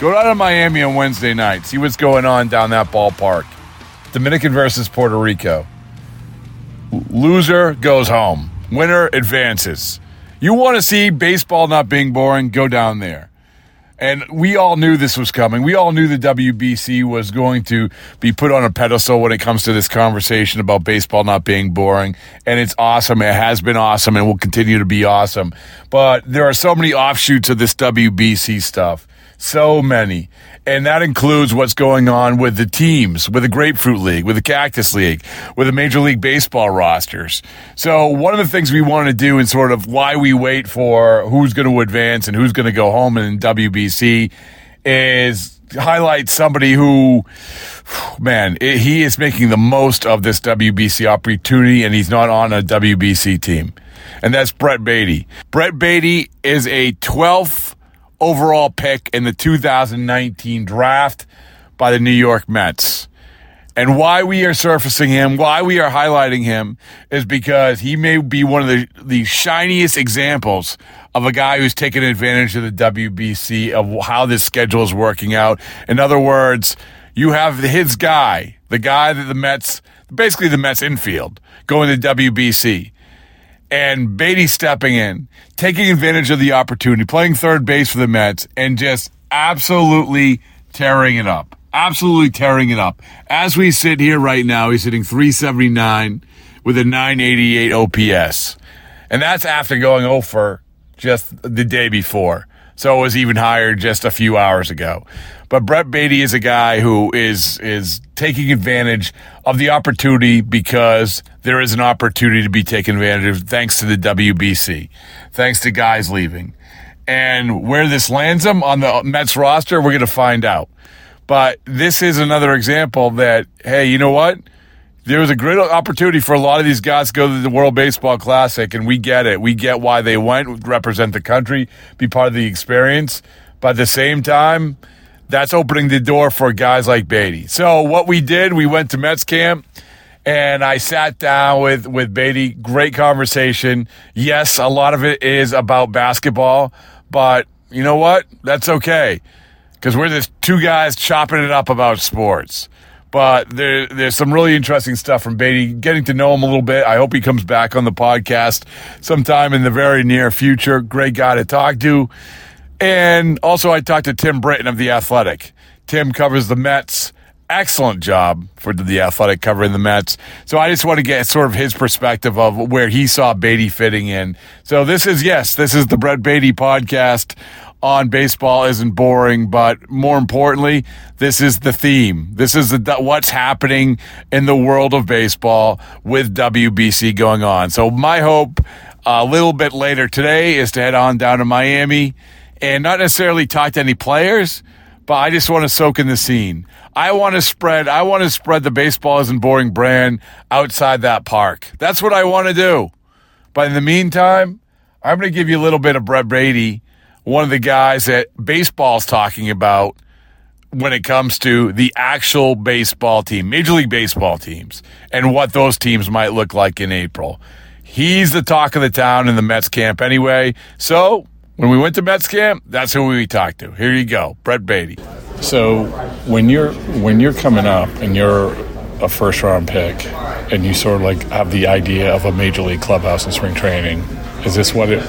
Go down to Miami on Wednesday night. See what's going on down that ballpark. Dominican versus Puerto Rico. Loser goes home. Winner advances. You want to see baseball not being boring? Go down there. And we all knew this was coming. We all knew the WBC was going to be put on a pedestal when it comes to this conversation about baseball not being boring. And it's awesome. It has been awesome and will continue to be awesome. But there are so many offshoots of this WBC stuff. So many. And that includes what's going on with the teams, with the Grapefruit League, with the Cactus League, with the Major League Baseball rosters. So one of the things we want to do and sort of why we wait for who's going to advance and who's going to go home in WBC is highlight somebody who, man, he is making the most of this WBC opportunity and he's not on a WBC team. And that's Brett Baty. Brett Baty is a 12th overall pick in the 2019 draft by the New York Mets. And why we are surfacing him, why we are highlighting him, is because he may be one of the, the shiniest examples of a guy who's taken advantage of the WBC, of how this schedule is working out. In other words, you have his guy, the guy that the Mets, basically the Mets infield, going to WBC and Baty stepping in, taking advantage of the opportunity, playing third base for the Mets, and just absolutely tearing it up. Absolutely tearing it up. As we sit here right now, he's hitting 379 with a 988 OPS. And that's after going over just the day before. So it was even higher just a few hours ago. But Brett Baty is a guy who is is taking advantage of the opportunity because there is an opportunity to be taken advantage of thanks to the WBC, thanks to guys leaving. And where this lands him on the Mets roster, we're going to find out. But this is another example that, hey, you know what? There was a great opportunity for a lot of these guys to go to the World Baseball Classic, and we get it. We get why they went, represent the country, be part of the experience. But at the same time, that's opening the door for guys like Baty. So what we did, we went to Mets camp and I sat down with, with Baty. Great conversation. Yes, a lot of it is about basketball, but you know what? That's okay. Cause we're just two guys chopping it up about sports. But there, there's some really interesting stuff from Baty. Getting to know him a little bit. I hope he comes back on the podcast sometime in the very near future. Great guy to talk to. And also, I talked to Tim Britton of The Athletic. Tim covers the Mets. Excellent job for The Athletic covering the Mets. So I just want to get sort of his perspective of where he saw Baty fitting in. So this is, yes, this is the Brett Baty podcast on baseball isn't boring, but more importantly, this is the theme. This is the, what's happening in the world of baseball with WBC going on. So my hope a little bit later today is to head on down to Miami and not necessarily talk to any players, but I just want to soak in the scene. I want to spread, I want to spread the baseball isn't boring brand outside that park. That's what I want to do. But in the meantime, I'm going to give you a little bit of Brett Baty one of the guys that baseball's talking about when it comes to the actual baseball team, Major League Baseball teams, and what those teams might look like in April. He's the talk of the town in the Mets camp anyway. So when we went to Mets camp, that's who we talked to. Here you go, Brett Baty. So when you're when you're coming up and you're a first round pick and you sort of like have the idea of a major league clubhouse in spring training Is this what it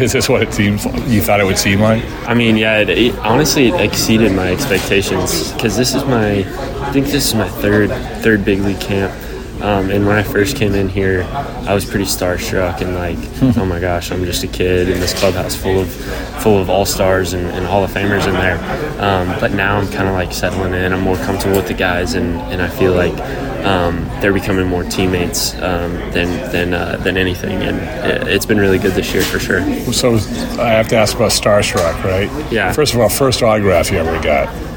is? This what it seems? like You thought it would seem like? I mean, yeah. It, it, honestly, it exceeded my expectations because this is my, I think this is my third third big league camp. Um, and when I first came in here, I was pretty starstruck and like, oh my gosh, I'm just a kid in this clubhouse full of full of all stars and, and Hall of Famers in there. Um, but now I'm kind of like settling in. I'm more comfortable with the guys, and, and I feel like um, they're becoming more teammates um, than than uh, than anything. And it, it's been really good this year for sure. So I have to ask about Starstruck, right? Yeah. First of all, first autograph you ever got?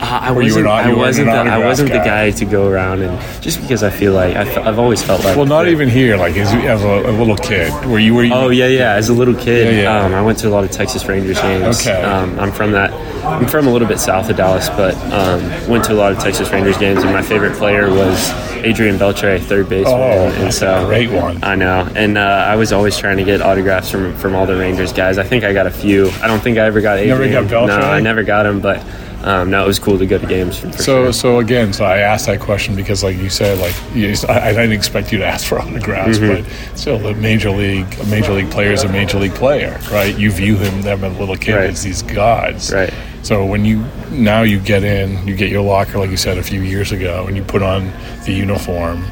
Uh, I Or wasn't. not- I wasn't. The, I wasn't the guy. guy to go around and just because I feel like I fe- I've always felt like. Well, not that- even here. Like as, as a, a little kid, were you? Were you? Oh yeah, yeah. As a little kid, Yeah, yeah. Um, I went to a lot of Texas Rangers games. Okay. Um, I'm from that. I'm from a little bit south of Dallas, but um, went to a lot of Texas Rangers games, and my favorite player was Adrian Beltre, third baseman. Oh, and so great one. I know, and uh, I was always trying to get autographs from from all the Rangers guys. I think I got a few. I don't think I ever got Adrian. Never got Beltre? No, I never got him, but. Um, no, it was cool to go to games for, for So, sure. so again, so I asked that question because, like you said, like you, I, I didn't expect you to ask for autographs, Mhm. but still, the major league, a major league player is a major league player, right? You view him, them as a little kid, Right. as these gods, Right. So when you now you get in, you get your locker, like you said a few years ago, and you put on the uniform.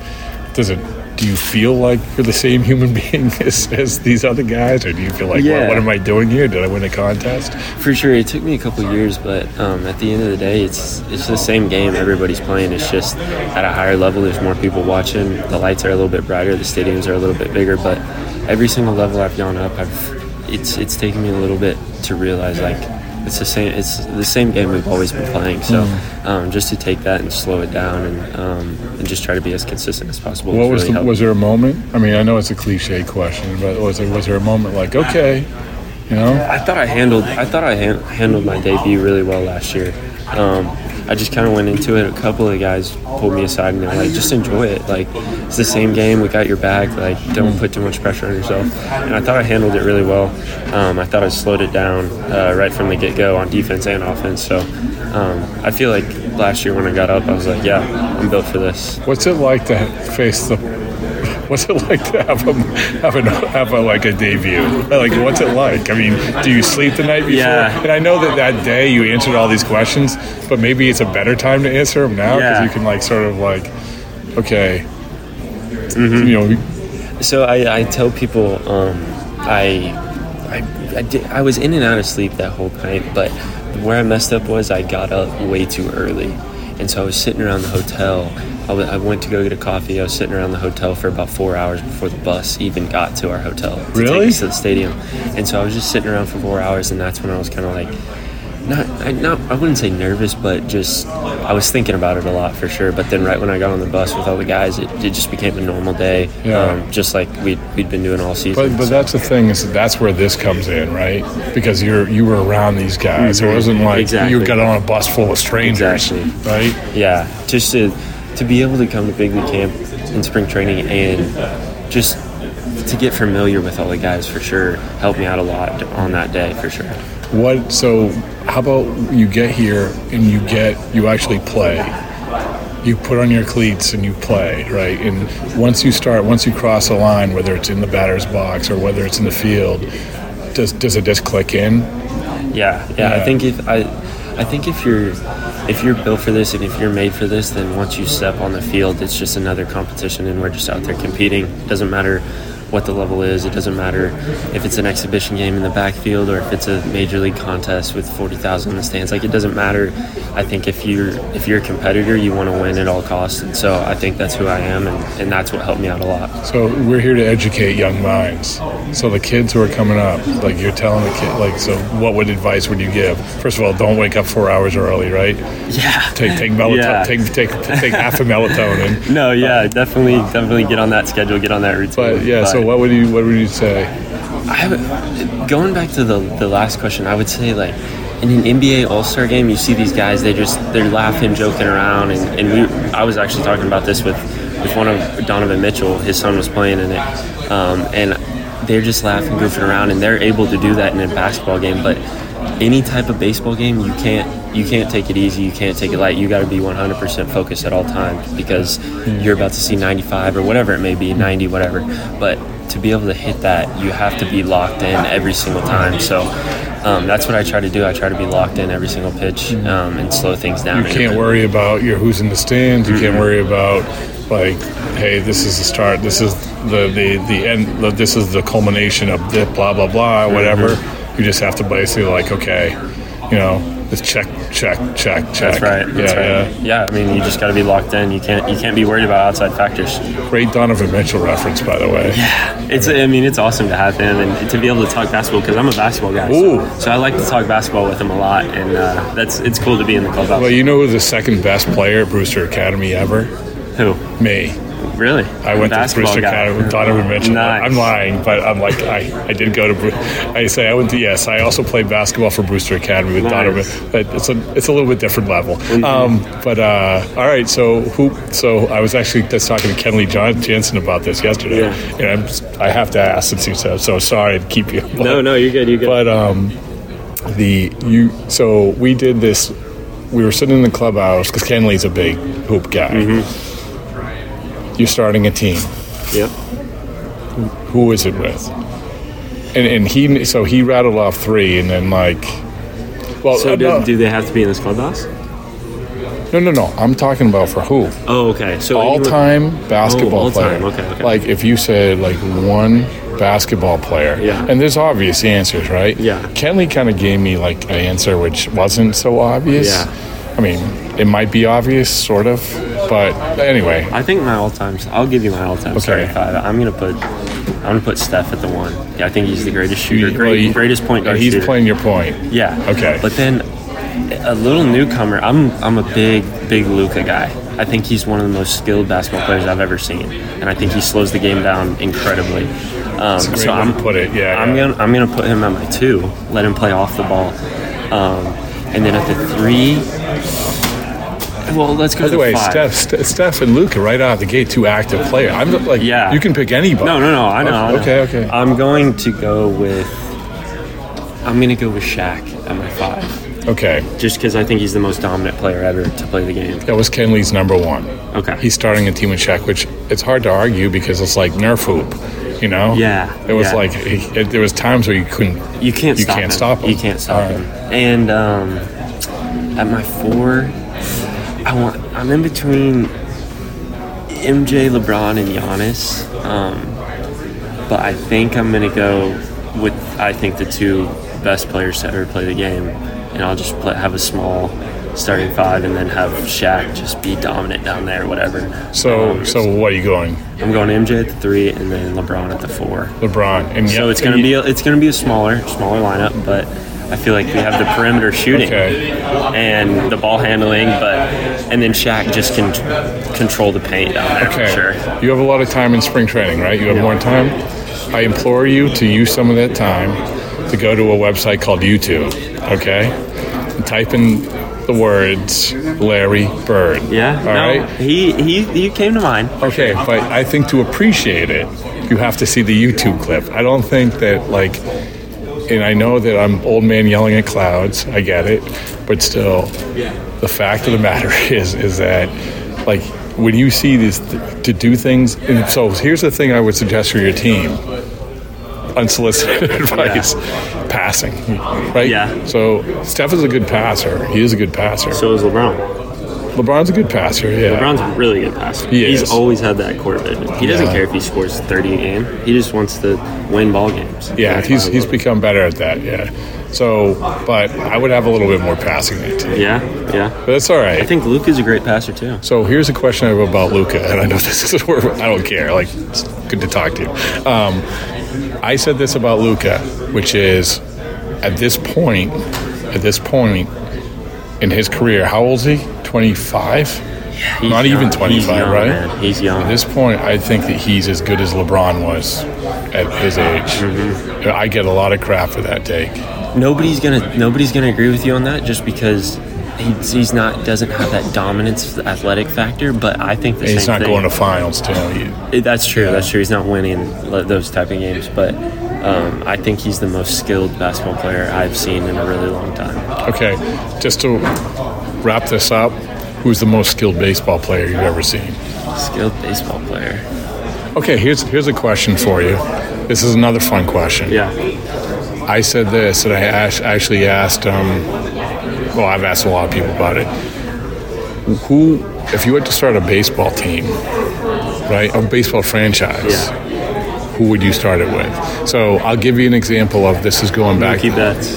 Does it? Do you feel like you're the same human being as, as these other guys, or do you feel like, Yeah. well, what am I doing here? Did I win a contest? For sure, it took me a couple years, but um, at the end of the day, it's it's the same game everybody's playing. It's just at a higher level. There's more people watching. The lights are a little bit brighter. The stadiums are a little bit bigger. But every single level I've gone up, I've it's it's taken me a little bit to realize like it's the same it's the same game we've always been playing. So Mm. um, just to take that and slow it down and um, and just try to be as consistent as possible. What was really the, was there a moment? I mean, I know it's a cliche question, but was there was there a moment like, okay, you know? I thought I handled I thought I han- handled my debut really well last year. Um, I just kind of went into it. A couple of guys pulled me aside and they're like, "Just enjoy it. Like it's the same game. We got your back. Like don't put too much pressure on yourself." And I thought I handled it really well. Um, I thought I slowed it down uh, right from the get go on defense and offense. So um, I feel like last year when I got up, I was like, "Yeah, I'm built for this." What's it like to face the? What's it like to have a have a have a like a debut? Like, what's it like? I mean, do you sleep the night before? Yeah. And I know that that day you answered all these questions, but maybe it's a better time to answer them now because Yeah. you can like sort of like, okay, Mm-hmm. you know, So I, I tell people um, I I, I, did, I was in and out of sleep that whole night, but where I messed up was I got up way too early, and so I was sitting around the hotel. I, w- I went to go get a coffee. I was sitting around the hotel for about four hours before the bus even got to our hotel to Really? take us to the stadium. And so I was just sitting around for four hours, and that's when I was kind of like, not, I, not, I wouldn't say nervous, but just I was thinking about it a lot for sure. But then right when I got on the bus with all the guys, it, it just became a normal day, Yeah. um, just like we'd, we'd been doing all season. But but that's the thing is that that's where this comes in, right? Because you're you were around these guys. It Mhm. wasn't like Exactly. you got on a bus full of strangers, Exactly. right? Yeah, just to to be able to come to big league camp in spring training and just to get familiar with all the guys for sure helped me out a lot on that day for sure. What? So, how about you get here and you get you actually play? You put on your cleats and you play, right? And once you start, once you cross a line, whether it's in the batter's box or whether it's in the field, does does it just click in? Yeah, yeah. I think if I, I think if you're, if you're built for this and if you're made for this, then once you step on the field, it's just another competition, and we're just out there competing. It doesn't matter what the level is. It doesn't matter if it's an exhibition game in the backfield or if it's a major league contest with forty thousand in the stands. Like it doesn't matter. I think if you're if you're a competitor, you want to win at all costs, and so I think that's who I am, and, and that's what helped me out a lot. So we're here to educate young minds. So the kids who are coming up, like you're telling the kid, like, so what would advice would you give? First of all, don't wake up four hours early, right? Yeah. Take take melatonin, Yeah. take take take half a melatonin. No, yeah, uh, definitely, definitely get on that schedule, get on that routine. But yeah, so what would you what would you say? I have, going back to the the last question, I would say like in an NBA All Star game, you see these guys, they just they're laughing, joking around, and, and we I was actually talking about this with with one of Donovan Mitchell. His son was playing in it, um, and they're just laughing, goofing around, and they're able to do that in a basketball game, but. Any type of baseball game, you can't you can't take it easy. You can't take it light. You got to be 100% focused at all times because you're about to see 95 or whatever it may be, 90, whatever. But to be able to hit that, you have to be locked in every single time. So um, that's what I try to do. I try to be locked in every single pitch um, and slow things down. You can't worry about your who's in the stands. You can't worry about like, hey, this is the start. This is the the the end. The, this is the culmination of the blah blah blah. Whatever. You just have to basically like, okay, you know, just check, check, check, check. That's right. That's yeah, right. Yeah. I mean, you just got to be locked in. You can't. You can't be worried about outside factors. yeah. Great Donovan Mitchell reference, by the way. Yeah, it's. I mean, it's awesome to have him and to be able to talk basketball because I'm a basketball guy. Ooh. So, so I like to talk basketball with him a lot, and uh, that's. It's cool to be in the clubhouse. Well, you know who's the second best player at Brewster Academy ever? Who? Me. Really? I went to Brewster. Academy with Donovan Mitchell. Nice. I'm lying, but I'm like I, I did go to. Bru- I say I went to yes. I also played basketball for Brewster Academy with Nice. Donovan. But it's a it's a little bit different level. Mm-hmm. Um, but uh, all right, so who? So I was actually just talking to Kenley John Jansen about this yesterday, Yeah. and I'm, I have to ask since you said so. Sorry to keep you. No, no, you're good. You're good. But um, the you so we did this. We were sitting in the clubhouse because Kenley's a big hoop guy. Mm-hmm. You're starting a team. Yep. Who is it with? And and he so he rattled off three, and then like, well, So uh, do, no, do they have to be in this clubhouse? no, no, no. I'm talking about for who? Oh, okay. So all anyone- time basketball Oh, all player. time. Okay, okay. Like if you said like one basketball player, Yeah. and there's obvious answers, right? Yeah. Kenley kind of gave me like an answer which wasn't so obvious. Yeah. I mean, it might be obvious, sort of, but anyway. I think my all times. I'll give you my all time Okay. five. I'm gonna put. I'm gonna put Steph at the one. Yeah, I think he's the greatest shooter, Well, great, he- greatest point guard. He's shooter. playing your point. Yeah. Okay. But then a little newcomer. I'm I'm a big big Luka guy. I think he's one of the most skilled basketball players I've ever seen, and I think he slows the game down incredibly. Um, so I'm to put it, yeah, I'm yeah. gonna I'm gonna put him at my two. Let him play off the ball, um, and then at the three. Well, let's go By the way, five. Steph, Steph, Steph and Luka right out of the gate, two active players. I'm not like, Yeah. you can pick anybody. No, no, no. I know. I know. Okay, okay. I'm going to go with. I'm going to go with Shaq at my five, Okay, just because I think he's the most dominant player ever to play the game. that was Kenley's number one. Okay. He's starting a team with Shaq, which it's hard to argue because it's like Nerf hoop, you know? Yeah, It was yeah. like he, it, there was times where you couldn't. You can't. You stop can't him. stop him. You can't stop right. him. And um, at my four, I want. I'm in between MJ, LeBron, and Giannis. Um, but I think I'm gonna go with. I think the two best players to ever play the game, and I'll just play, have a small starting five, and then have Shaq just be dominant down there, whatever. So, Um, so what are you going? I'm going MJ at the three, and then LeBron at the four. LeBron, and So yeah, it's gonna be a, it's gonna be a smaller smaller lineup, but I feel like we have the perimeter shooting Okay. and the ball handling, but and then Shaq just can control the paint down there Okay. for sure. You have a lot of time in spring training, right? You have more time. I implore you to use some of that time to go to a website called YouTube. Okay, and type in the words Larry Bird. Yeah, All no, right. he he he came to mind. Okay, but I think to appreciate it, you have to see the YouTube clip. I don't think that like, and I know that I'm old man yelling at clouds. I get it, but still, the fact of the matter is, is that like when you see this to do things. And so here's the thing I would suggest for your team: unsolicited advice, passing, right? Yeah. So Steph is a good passer. He is a good passer. So is LeBron. LeBron's a good passer. Yeah. LeBron's a really good passer. He He's is. always had that court vision. He doesn't Yeah. care if he scores 30 a game. He just wants to win ball games. Yeah, That's he's why I he's love become better at that. Yeah. So, but I would have a little bit more passing in it. Yeah, yeah. But that's all right. I think Luke is a great passer too. So here's a question I have about Luka, and I know this is where I don't care. Like, it's good to talk to you. Um, I said this about Luka, which is at this point, at this point in his career, how old is he? Twenty five. He's Not even 25, He's young, right? Man. He's young. At this point, I think that he's as good as LeBron was at his age. I get a lot of crap for that take. nobody's gonna nobody's gonna agree with you on that just because he's, he's not doesn't have that dominance athletic factor. But I think the he's not thing. going to finals too. He- It- That's true. That's true. He's not winning those type of games, but um, I think he's the most skilled basketball player I've seen in a really long time. Okay, just to wrap this up, who's the most skilled baseball player you've ever seen? Skilled baseball player. Okay, here's here's a question for you. This is another fun question. Yeah. I said this, and I actually asked. Um, well, I've asked a lot of people about it. Who, if you had to start a baseball team, right, a baseball franchise, who would you start it with? So I'll give you an example of this is going back. Mookie Betts.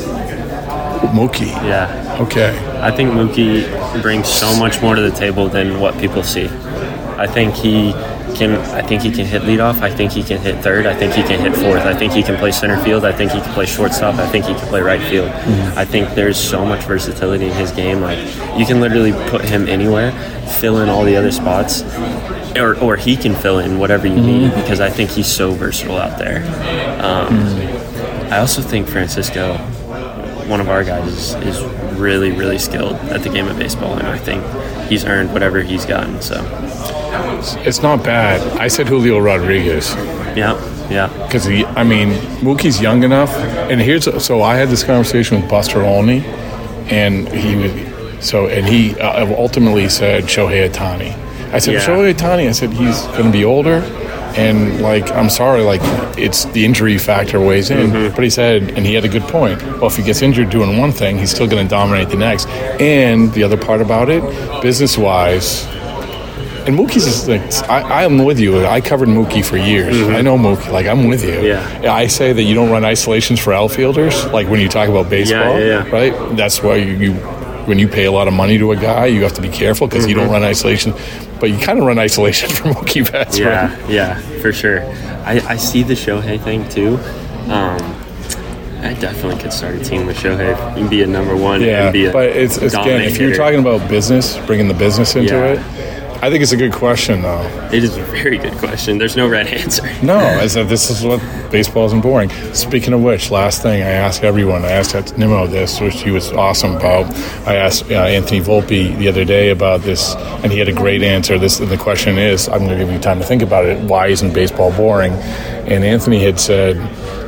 Mookie. Yeah. Okay. I think Mookie brings so much more to the table than what people see. I think he can. I think he can hit leadoff. I think he can hit third. I think he can hit fourth. I think he can play center field. I think he can play shortstop. I think he can play right field. I think there's so much versatility in his game. Like you can literally put him anywhere, fill in all the other spots, or, or he can fill in whatever you need because I think he's so versatile out there. Um, I also think Francisco, one of our guys, is, is really, really skilled at the game of baseball, and I think he's earned whatever he's gotten. So, It's not bad. I said Julio Rodriguez. yeah, yeah, Because he, I mean, Mookie's young enough, and here's so I had this conversation with Buster Olney, and he was so, and he uh, ultimately said Shohei Ohtani. I said Yeah. Shohei Ohtani. I said he's going to be older, and like I'm sorry, like it's the injury factor weighs in. But he said, and he had a good point. Well, if he gets injured doing one thing, he's still going to dominate the next. And the other part about it, business wise, and Mookie's is like, I, I'm with you. I covered Mookie for years. I know Mookie. Like, I'm with you. Mm-hmm. Yeah. I say that you don't run isolations for outfielders, like when you talk about baseball, yeah, yeah. right? That's why you, you, when you pay a lot of money to a guy, you have to be careful because you don't run isolation. But you kind of run isolation for Mookie Betts, Mm-hmm. yeah, right? yeah, for sure. I, I see the Shohei thing too. Um, I definitely could start a team with Shohei and be a number one. Yeah, and be a but it's, it's again, if you're talking about business, bringing the business into Yeah. it, I think it's a good question, though. it is a very good question. There's no right answer. No, I said this is what baseball isn't boring. Speaking of which, last thing I asked everyone, I asked Nimmo this, which he was awesome about. I asked uh, Anthony Volpe the other day about this, and he had a great answer. This and the question is, I'm going to give you time to think about it. Why isn't baseball boring? And Anthony had said.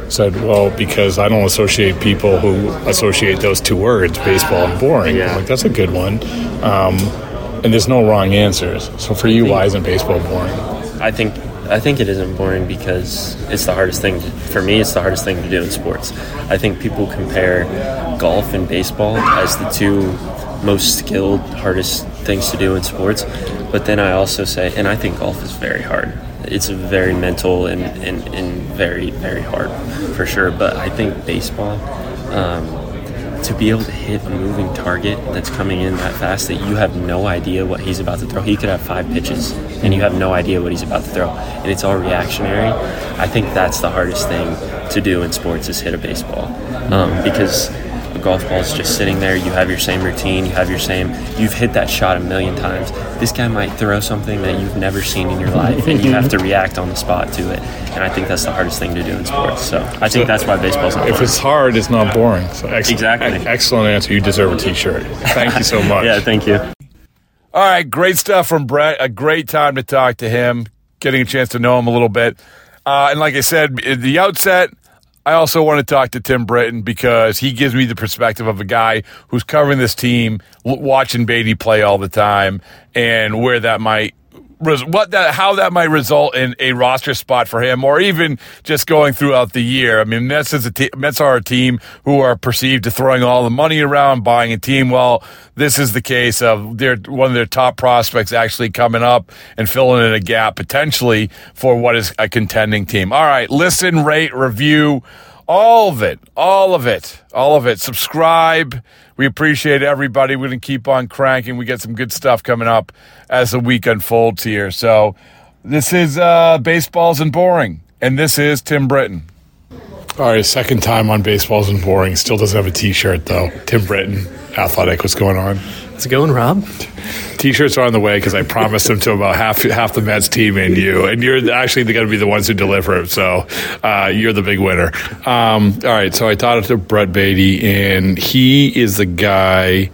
Said, well, because I don't associate people who associate those two words, baseball and boring. Yeah. I'm like, that's a good one. Um, and there's no wrong answers. So for you, why isn't baseball boring? I think I think it isn't boring because it's the hardest thing to, for me. It's the hardest thing to do in sports. I think people compare golf and baseball as the two most skilled, hardest things to do in sports. But then I also say, and I think golf is very hard. It's very mental and, and, and very very hard for sure. But I think baseball. Um, to be able to hit a moving target that's coming in that fast that you have no idea what he's about to throw. He could have five pitches and you have no idea what he's about to throw. And it's all reactionary. I think that's the hardest thing to do in sports is hit a baseball. Um, because a golf ball is just sitting there, you have your same routine, you have your same you've hit that shot a million times. This guy might throw something that you've never seen in your life and you have to react on the spot to it. And I think that's the hardest thing to do in sports. So I think that's why baseball's not If boring. it's hard, it's not boring. So excellent, Exactly. excellent answer. You deserve a T-shirt. Thank you so much. Yeah, thank you. All right, great stuff from Brett. A great time to talk to him, getting a chance to know him a little bit. Uh, and like I said at the outset, I also want to talk to Tim Britton because he gives me the perspective of a guy who's covering this team, watching Baty play all the time, and where that might. What that, how that might result in a roster spot for him, or even just going throughout the year. I mean, Mets is a te- Mets are a team who are perceived to throwing all the money around, buying a team. Well, this is the case of their one of their top prospects actually coming up and filling in a gap potentially for what is a contending team. All right, listen, rate, review, all of it, all of it, all of it. Subscribe. We appreciate everybody. We're going to keep on cranking. We get some good stuff coming up as the week unfolds here. So this is uh, Baseball Isn't Boring, and this is Tim Britton. All right, second time on Baseball Isn't Boring. Still doesn't have a T-shirt though. Tim Britton, Athletic. What's going on? How's it going, Rob? T-shirts are on the way because I promised them to about half half the Mets team and you, and you're actually going to be the ones who deliver it. So uh, you're the big winner. Um, all right, so I talked to Brett Baty, and he is the guy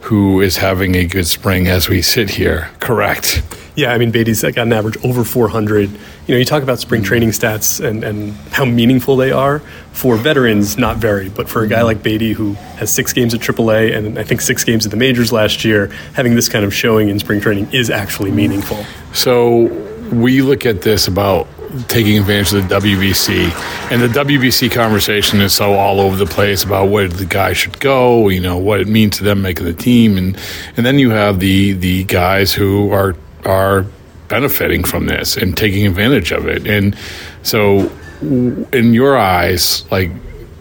who is having a good spring as we sit here. Correct. Yeah, I mean, Baty's got an average over 400. You know, you talk about spring training stats and, and how meaningful they are. For veterans, not very, but for a guy like Baty who has six games at AAA and I think six games at the majors last year, having this kind of showing in spring training is actually meaningful. So we look at this about taking advantage of the WBC, and the WBC conversation is so all over the place about where the guy should go, you know, what it means to them making the team, and and then you have the the guys who are are benefiting from this and taking advantage of it, and so in your eyes, like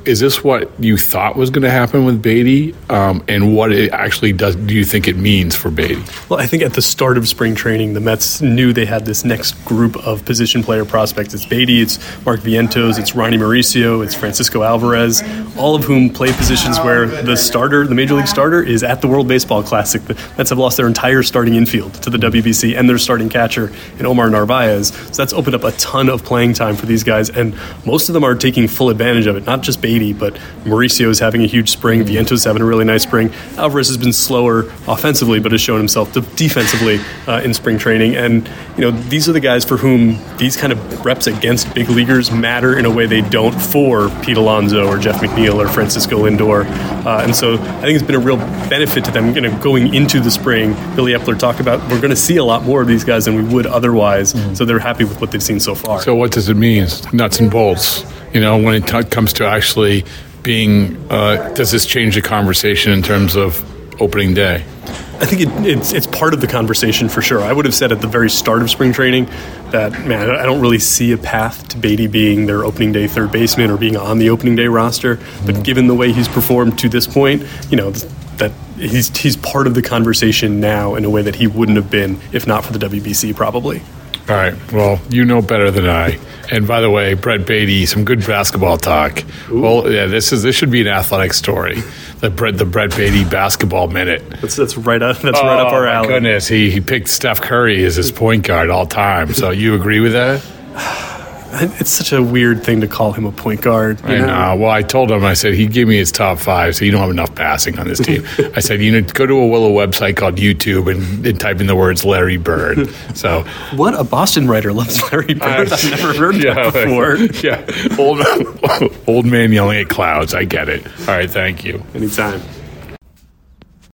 is this what you thought was going to happen with Baty, um, and what it actually does? Do you think it means for Baty? Well, I think at the start of spring training, the Mets knew they had this next group of position player prospects. It's Baty, it's Mark Vientos, it's Ronnie Mauricio, it's Francisco Alvarez, all of whom play positions where the starter, the major league starter, is at the World Baseball Classic. The Mets have lost their entire starting infield to the WBC and their starting catcher in Omar Narvaez. So that's opened up a ton of playing time for these guys, and most of them are taking full advantage of it. Not just Baty, but Mauricio is having a huge spring. Viento's having a really nice spring. Alvarez has been slower offensively, but has shown himself defensively uh, in spring training. And you know, these are the guys for whom these kind of reps against big leaguers matter in a way they don't for Pete Alonso or Jeff McNeil or Francisco Lindor. Uh, and so I think it's been a real benefit to them, you know, going into the spring. Billy Eppler talked about we're going to see a lot more of these guys than we would otherwise. Mm-hmm. So they're happy with what they've seen so far. So what does it mean? Nuts and bolts you know, when it t- comes to actually being, uh, does this change the conversation in terms of opening day? I think it, it's it's part of the conversation for sure. I would have said at the very start of spring training that man, I don't really see a path to Baty being their opening day third baseman or being on the opening day roster. But mm-hmm. given the way he's performed to this point, you know that he's he's part of the conversation now in a way that he wouldn't have been if not for the WBC, probably. All right. Well, you know better than I. And by the way, Brett Baty, some good basketball talk. Ooh. Well, yeah, this is this should be an athletic story. The Brett the Brett Baty basketball minute. That's that's right up that's oh, right up oh, our alley. Goodness, he he picked Steph Curry as his point guard all time. So you agree with that? it's such a weird thing to call him a point guard. I know? know. Well, I told him, I said, he gave me his top five, so you don't have enough passing on this team. I said, you know, go to a Willow website called YouTube and, and, type in the words Larry Bird. So, what a Boston writer loves Larry Bird? I've never heard yeah, that before. Yeah, old, old man yelling at clouds. I get it. All right, thank you. Anytime.